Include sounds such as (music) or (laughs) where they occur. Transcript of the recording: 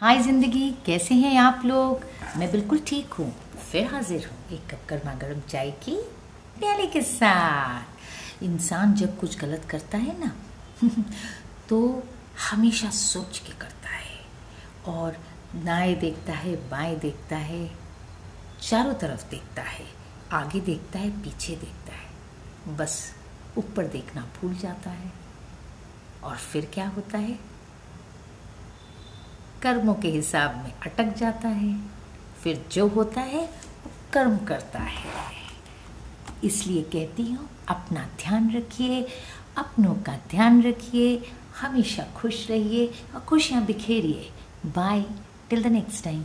हाय ज़िंदगी, कैसे हैं आप लोग? मैं बिल्कुल ठीक हूँ। फिर हाजिर हूँ एक कप गर्मा गर्म चाय की प्याले के साथ। इंसान जब कुछ गलत करता है ना (laughs) तो हमेशा सोच के करता है और दाएँ देखता है, बाएँ देखता है, चारों तरफ़ देखता है, आगे देखता है, पीछे देखता है। बस ऊपर देखना भूल जाता है। और फिर क्या होता है? कर्मों के हिसाब में अटक जाता है, फिर जो होता है, वो कर्म करता है। इसलिए कहती हूँ, अपना ध्यान रखिए, अपनों का ध्यान रखिए, हमेशा खुश रहिए और खुशियाँ बिखेरिए। Bye till the next time